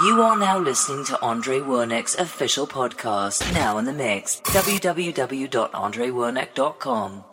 You are now listening to Andre Wernick's official podcast, now in the mix. www.andrewernick.com.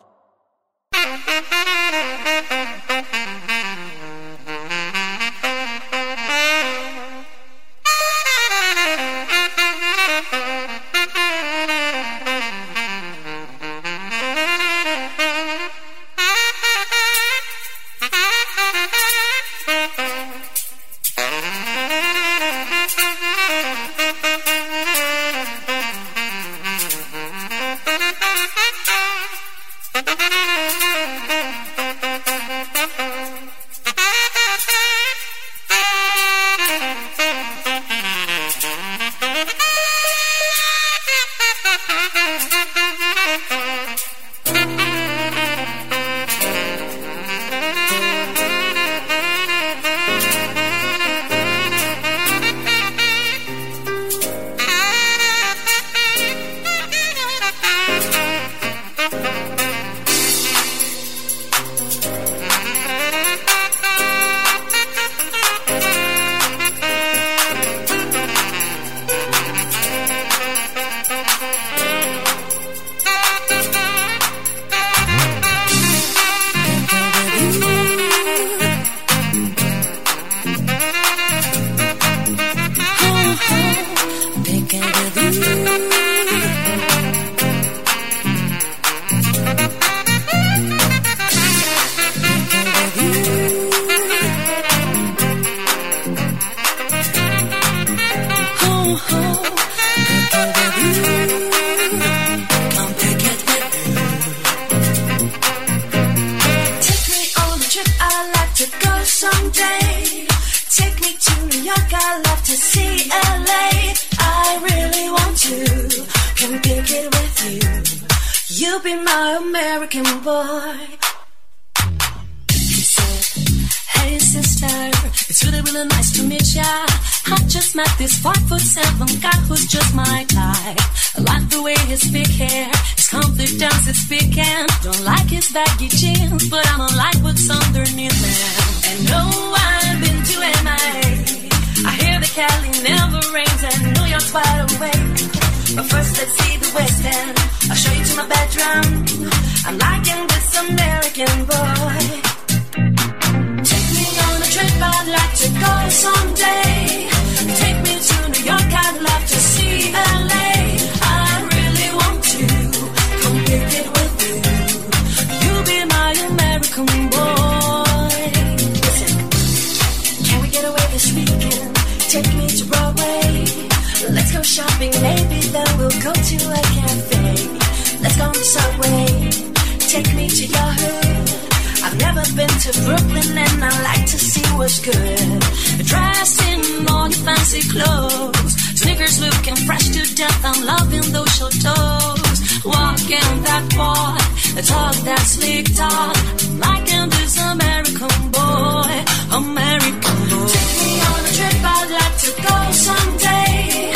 to Brooklyn and I like to see what's good. Dressed in all your fancy clothes, sneakers looking fresh to death. I'm loving those shell toes. Walking that walk, the talk that slick talk. I'm liking this American boy, American boy. Take me on a trip, I'd like to go someday.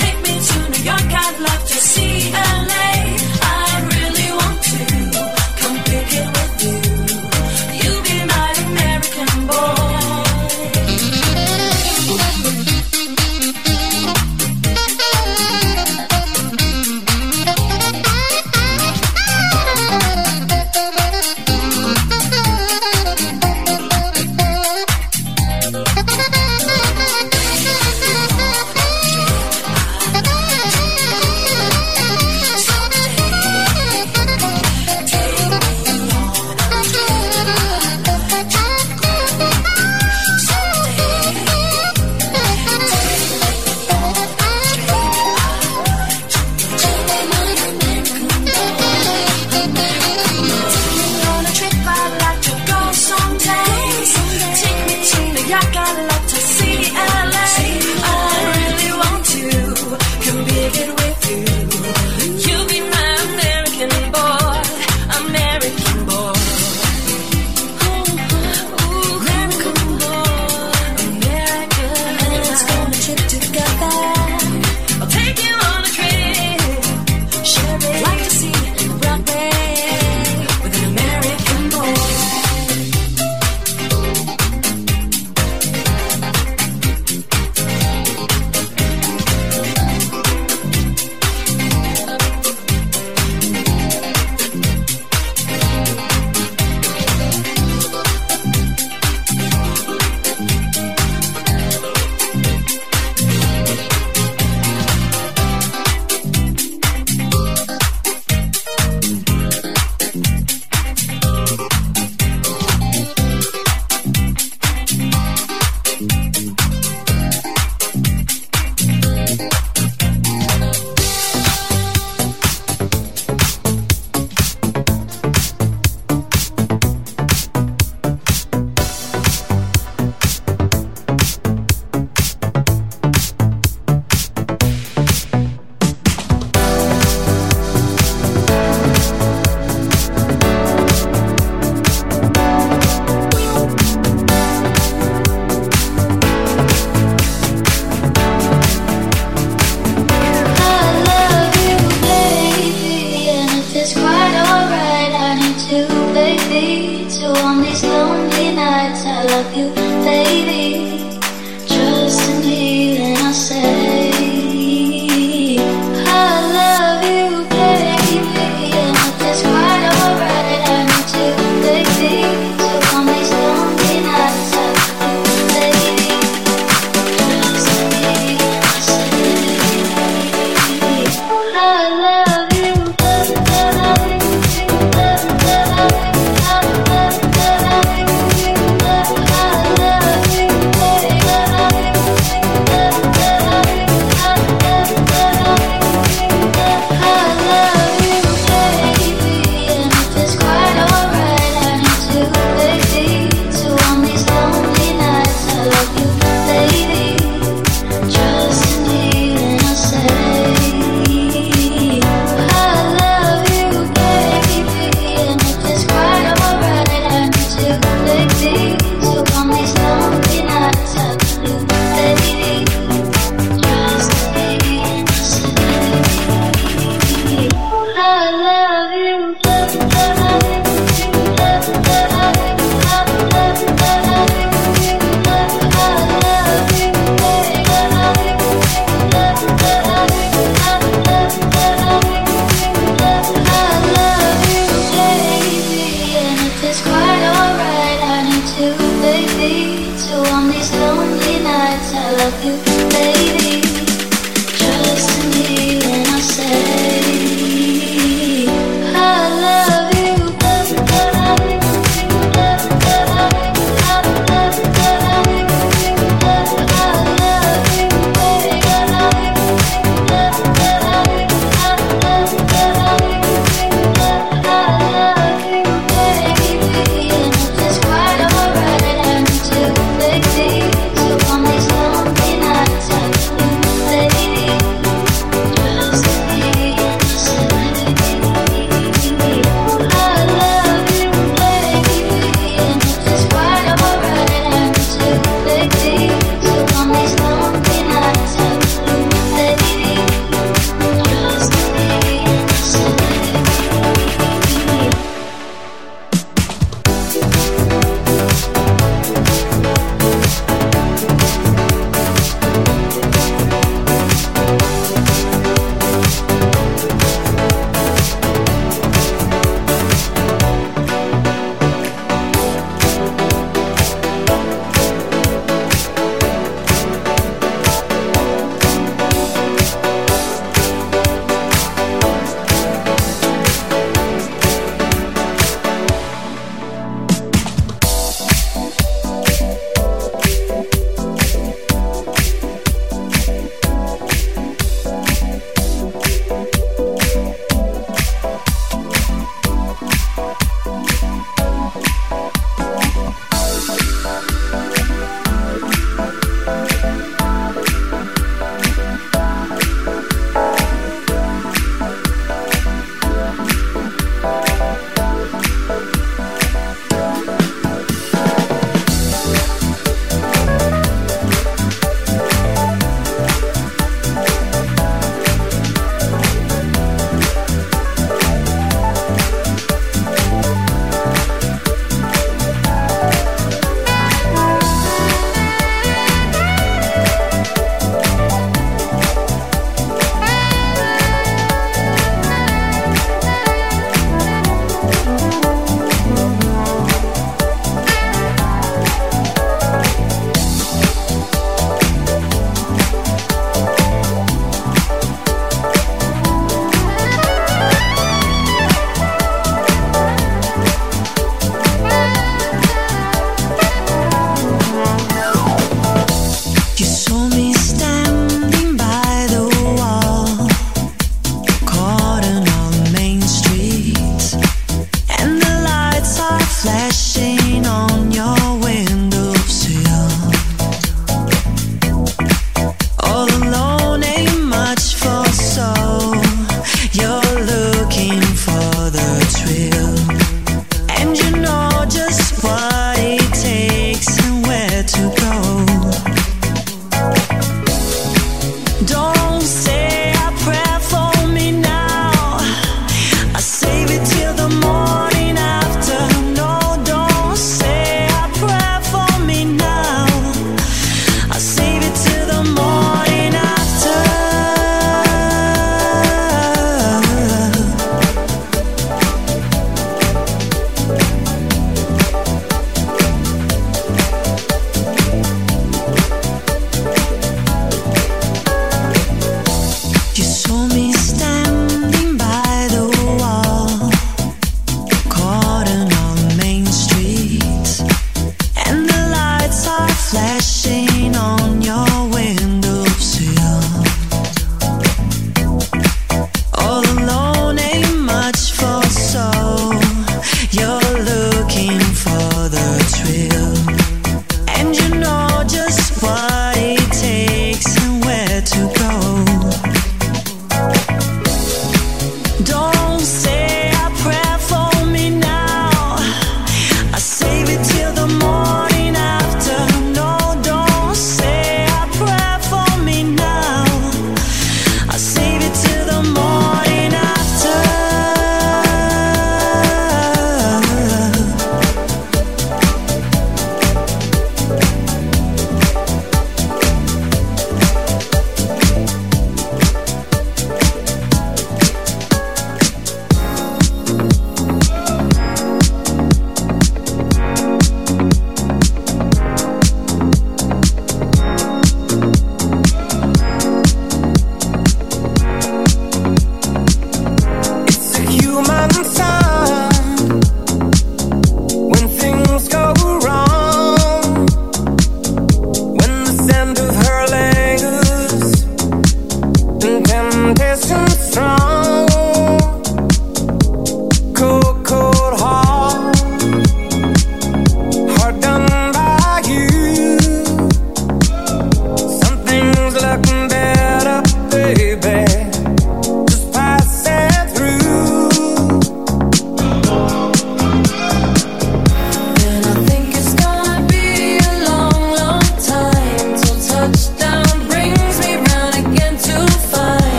Take me to New York, I'd love to.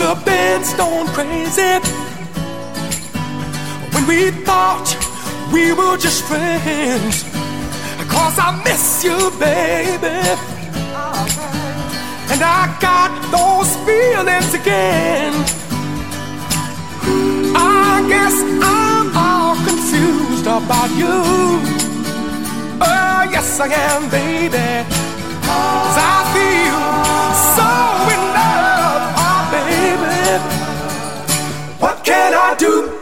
The band's gone crazy. When we thought we were just friends. Cause I miss you, baby. And I got those feelings again. I guess I'm all confused about you. Oh, yes, I am, baby. Cause I feel. doom.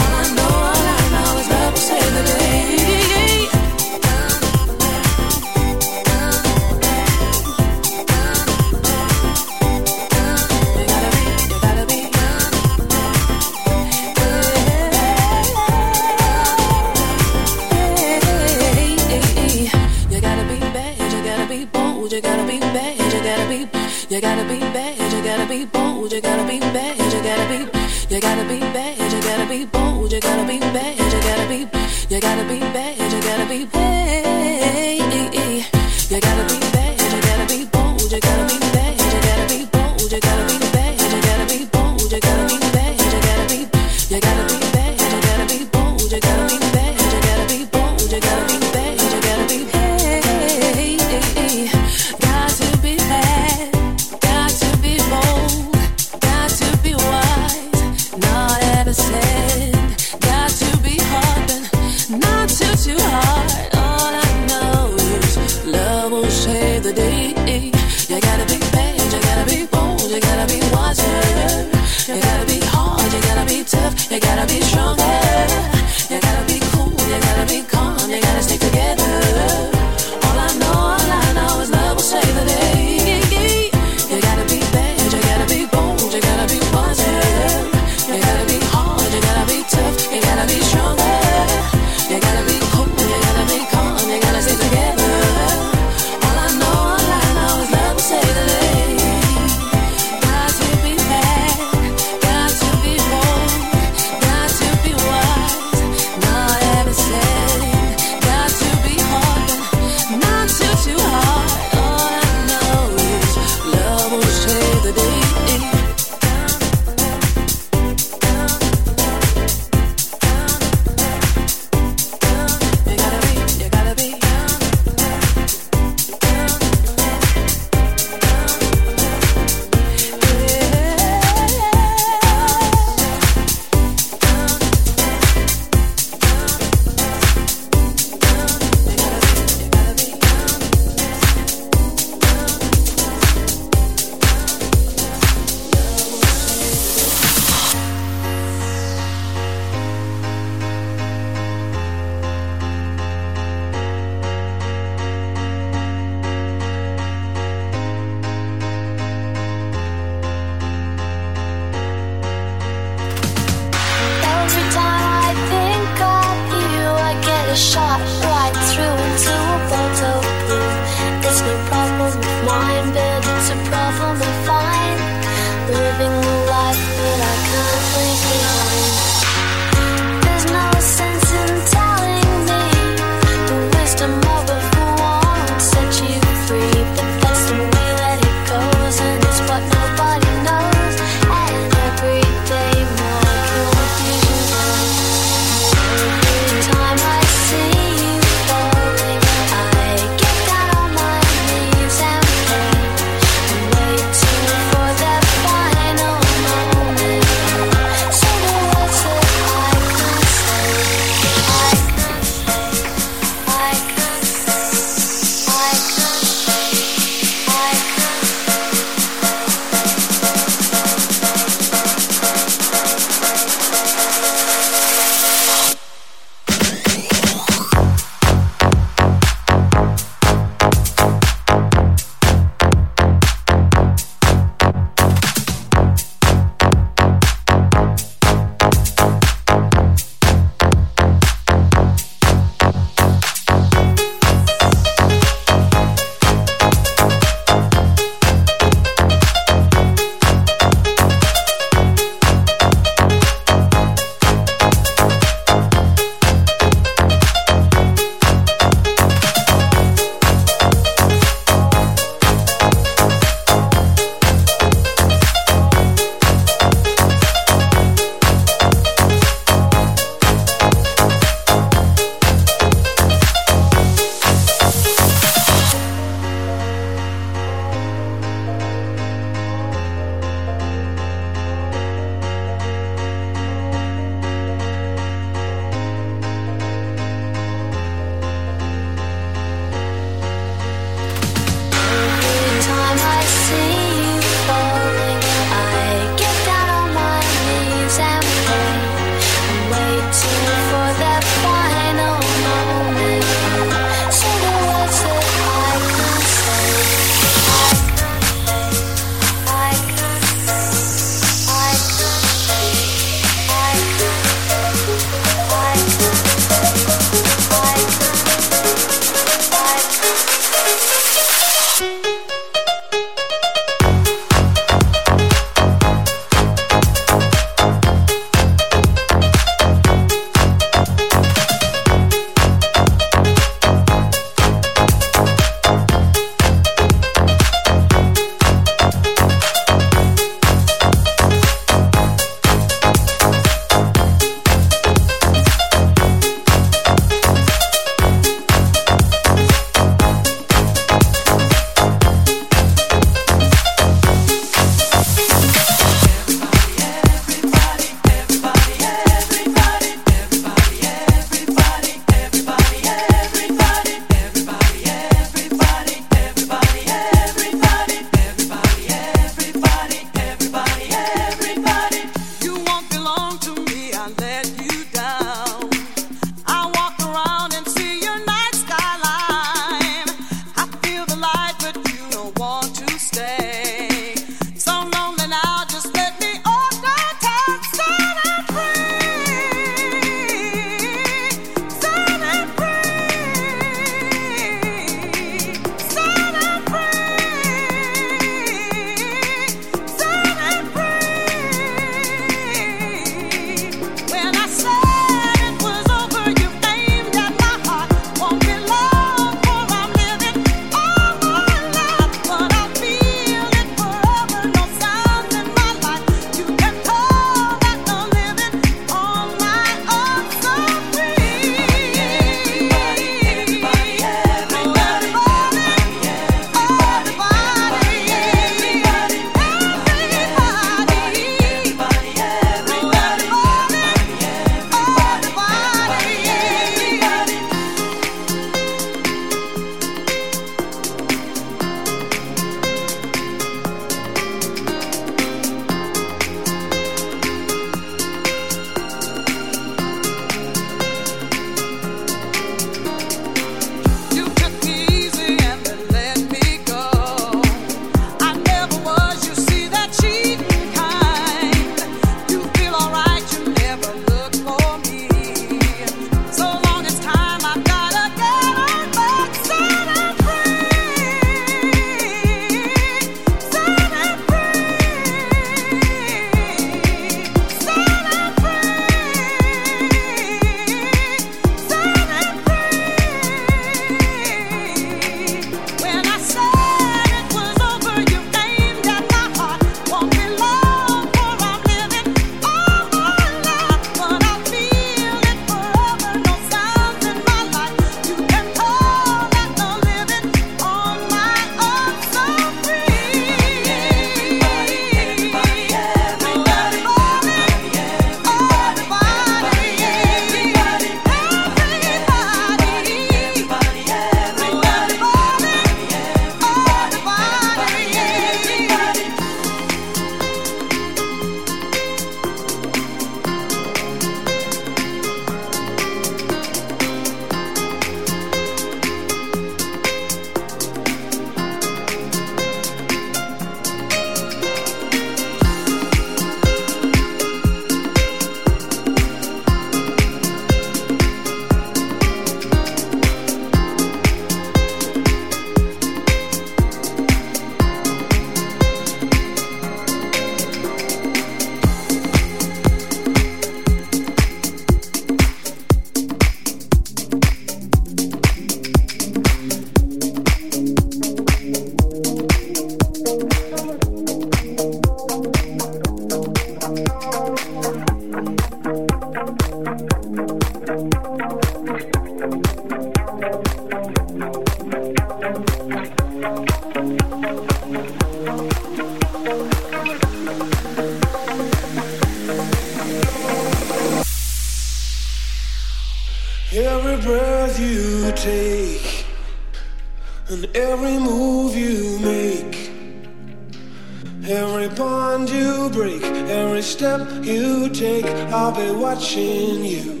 watching you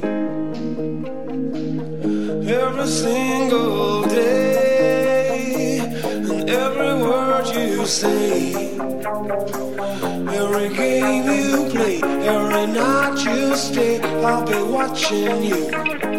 every single day and every word you say every game you play every night you stay i'll be watching you.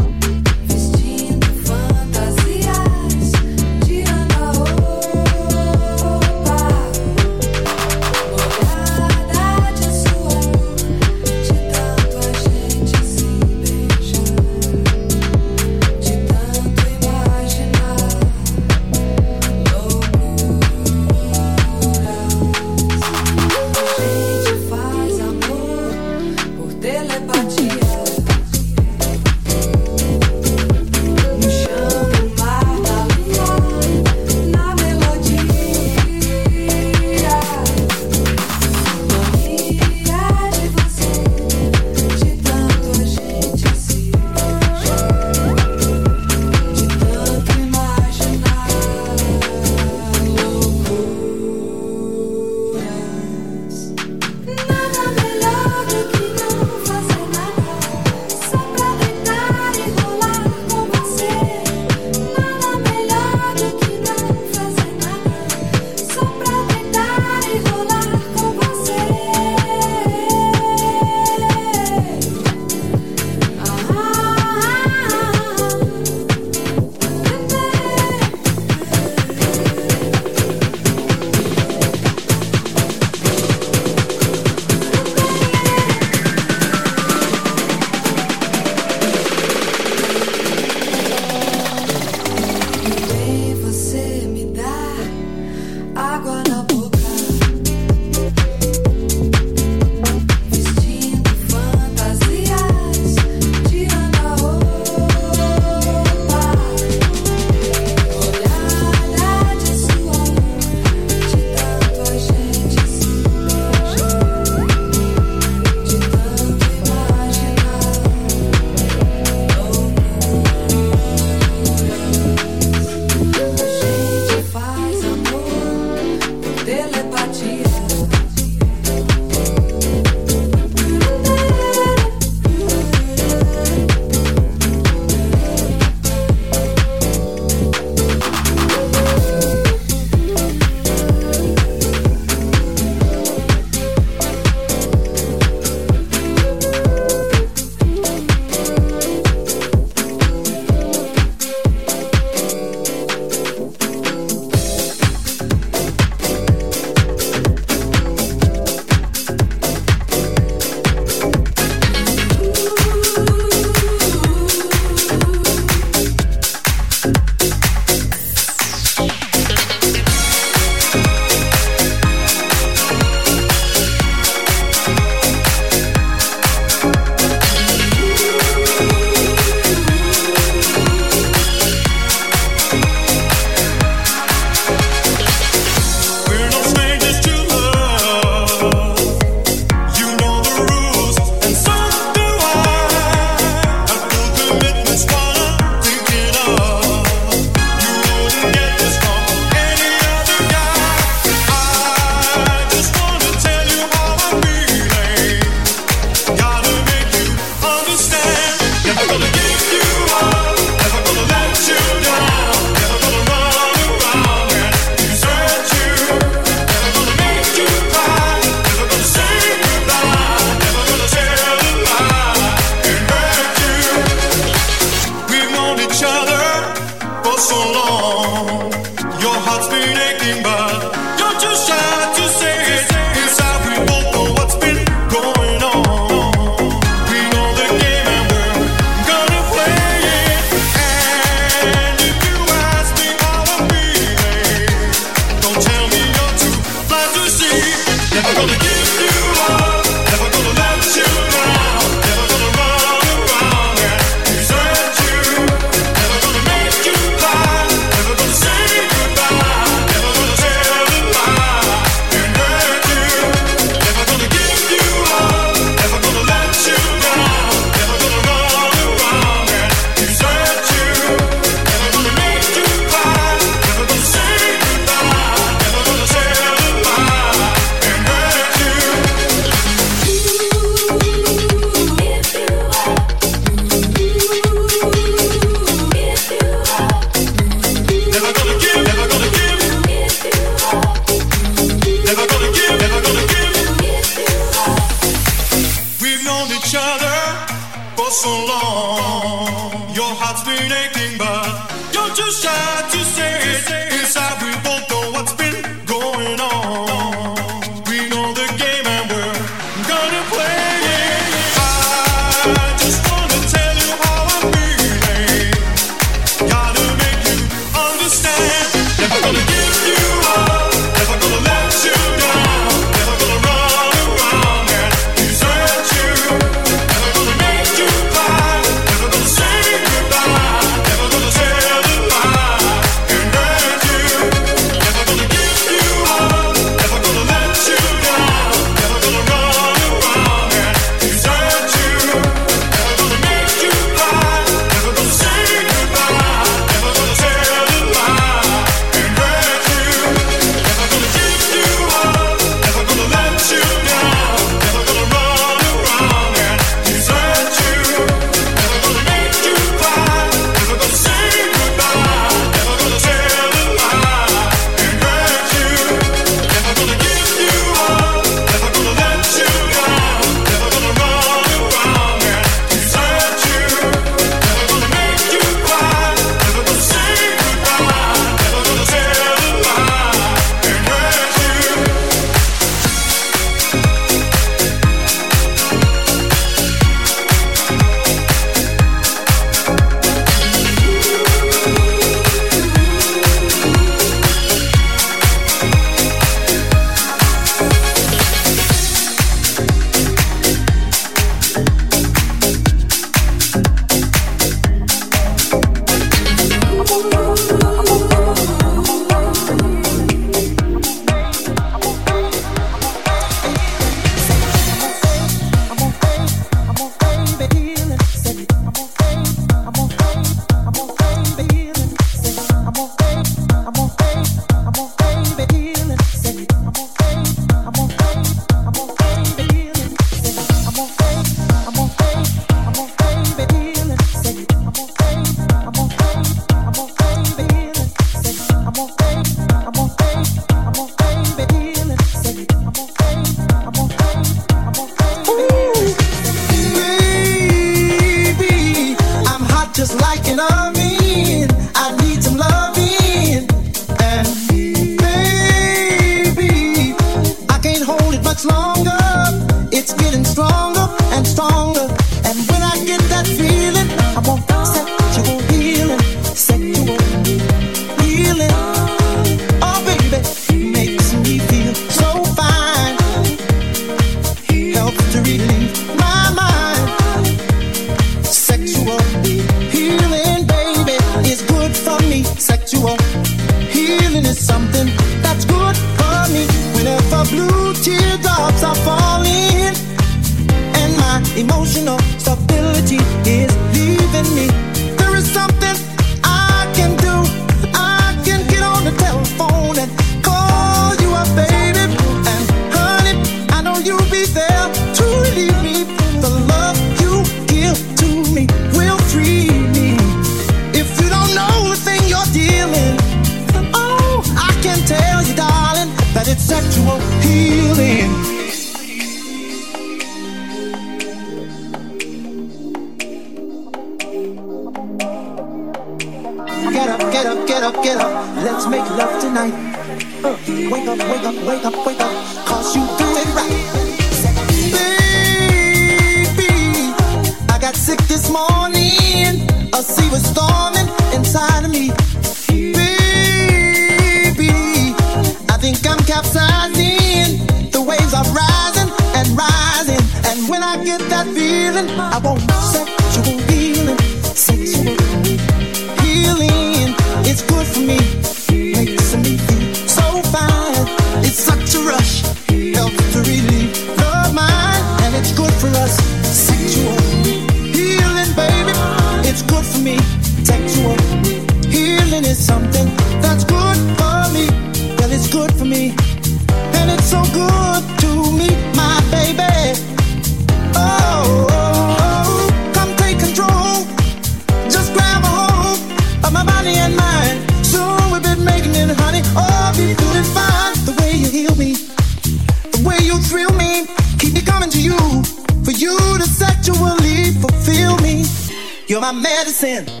You're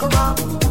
caramba,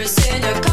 waitress in a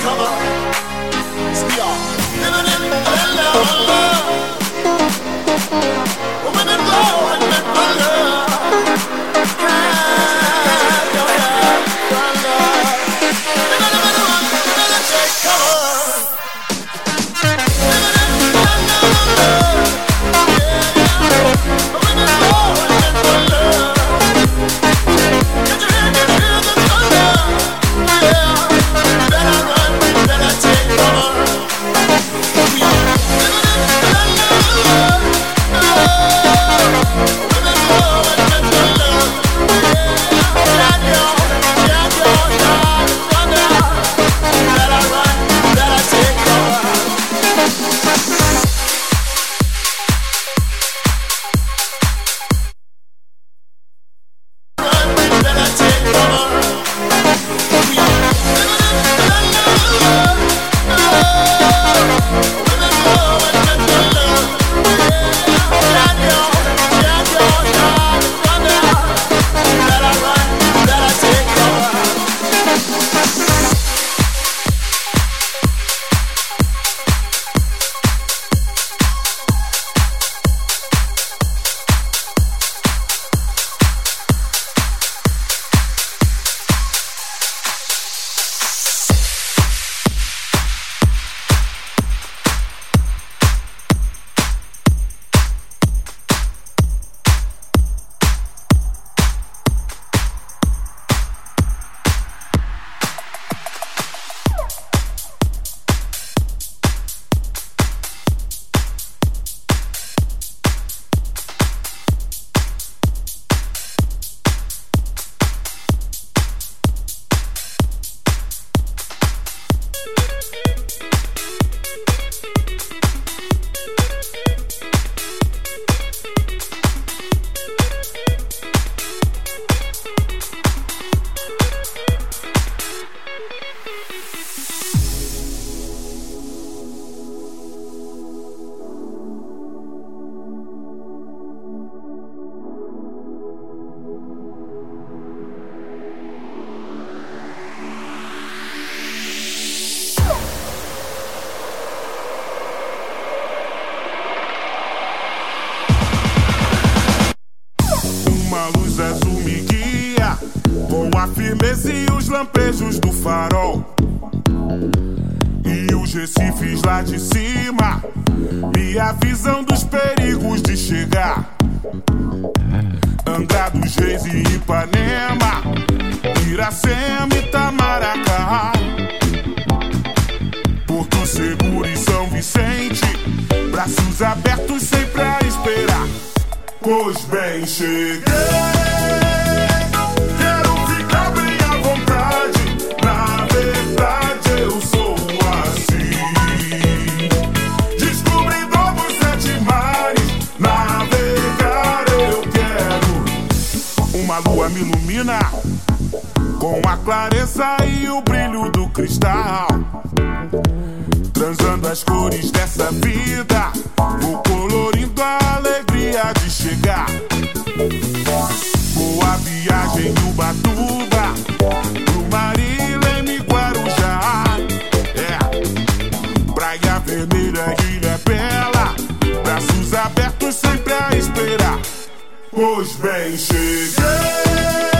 cover. Luz azul me guia com a firmeza e os lampejos do farol. E os recifes lá de cima me avisam dos perigos de chegar. Angra dos Reis e Ipanema, Iracema e Tamaracá. Porto Seguro e São Vicente, braços abertos sempre a esperar. Pois bem, cheguei. Quero ficar bem à vontade. Na verdade, eu sou assim. Descobridor dos sete mares. Navegar eu quero. Uma lua me ilumina com a clareza e o brilho do cristal. Transando as cores dessa vida, vou colorindo a de chegar. Boa viagem do Batuba, pro Marilene Guarujá. É, Praia Vermelha, Ilha Bela, braços abertos sempre a esperar. Pois bem, cheguei.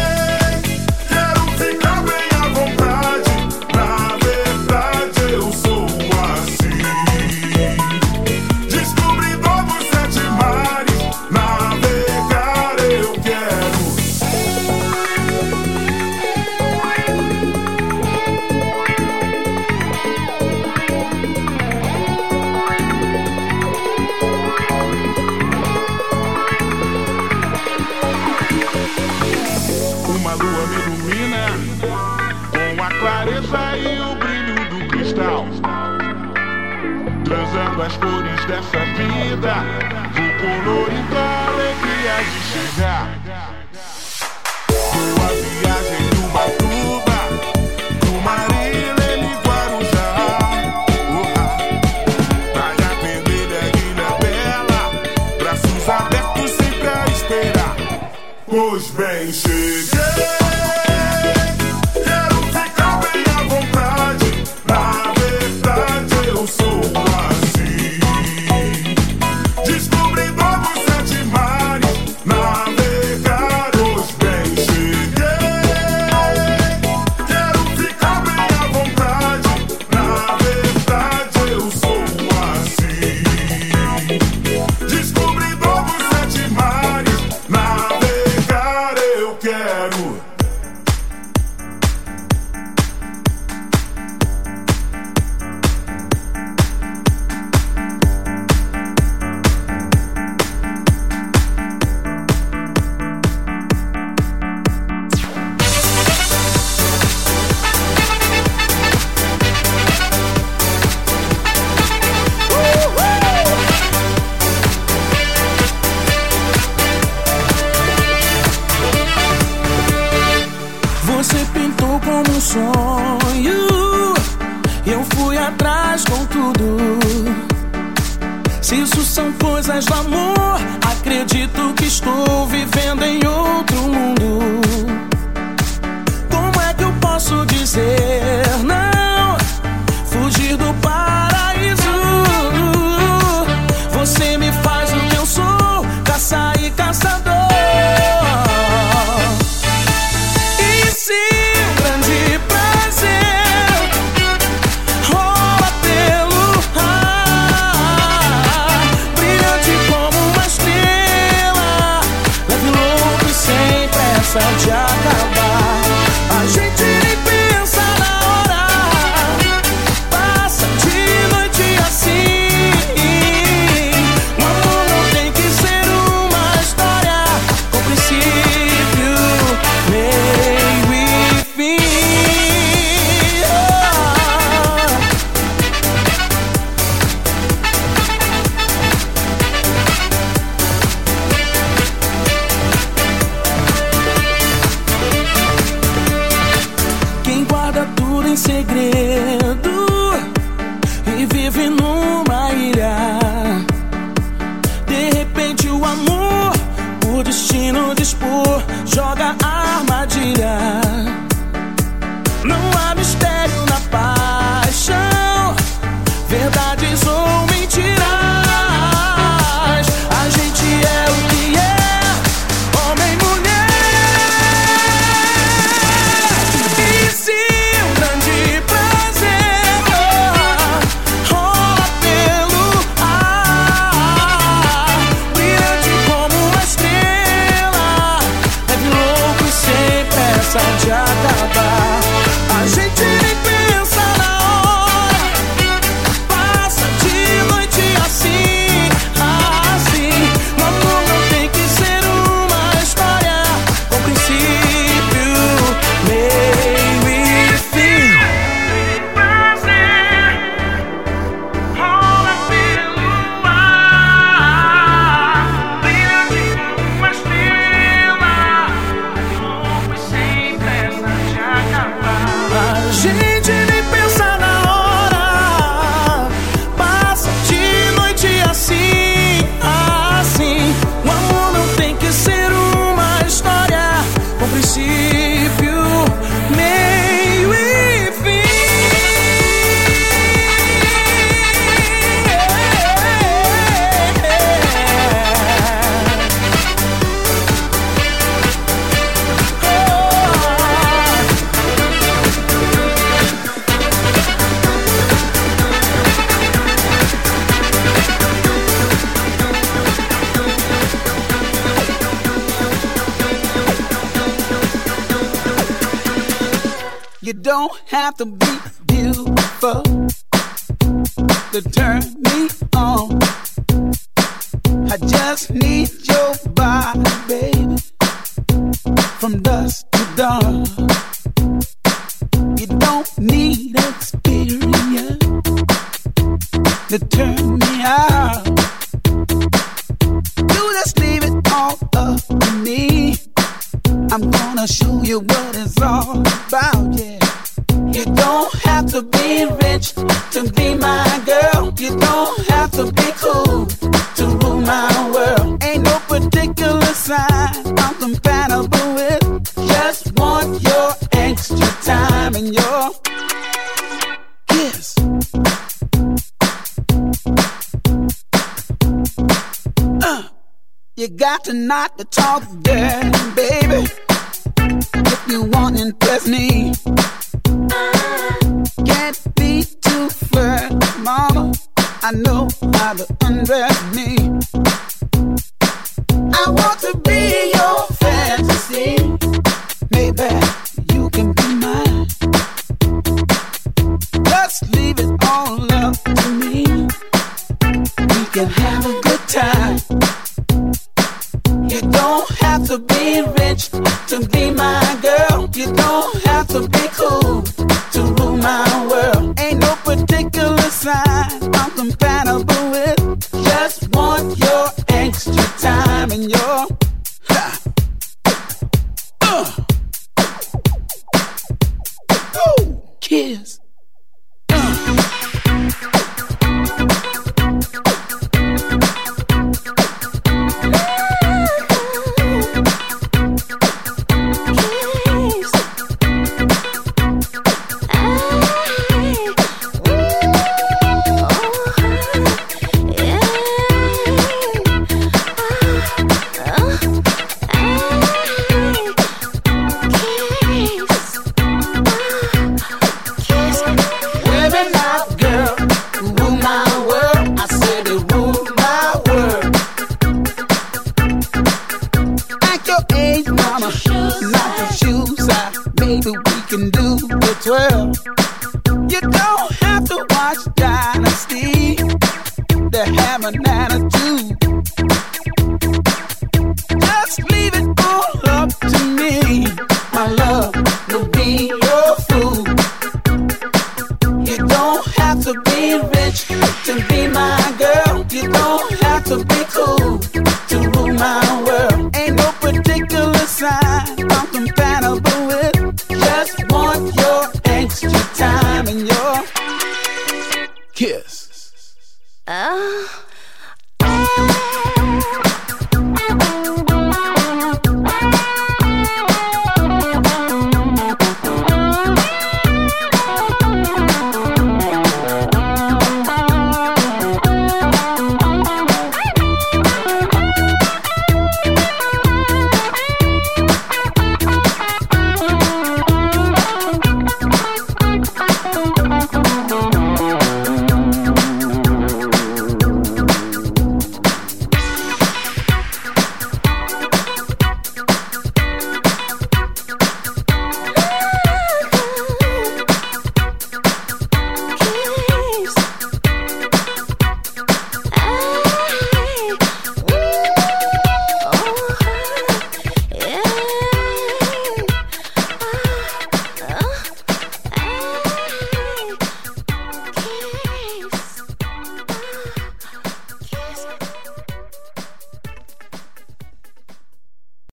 Cool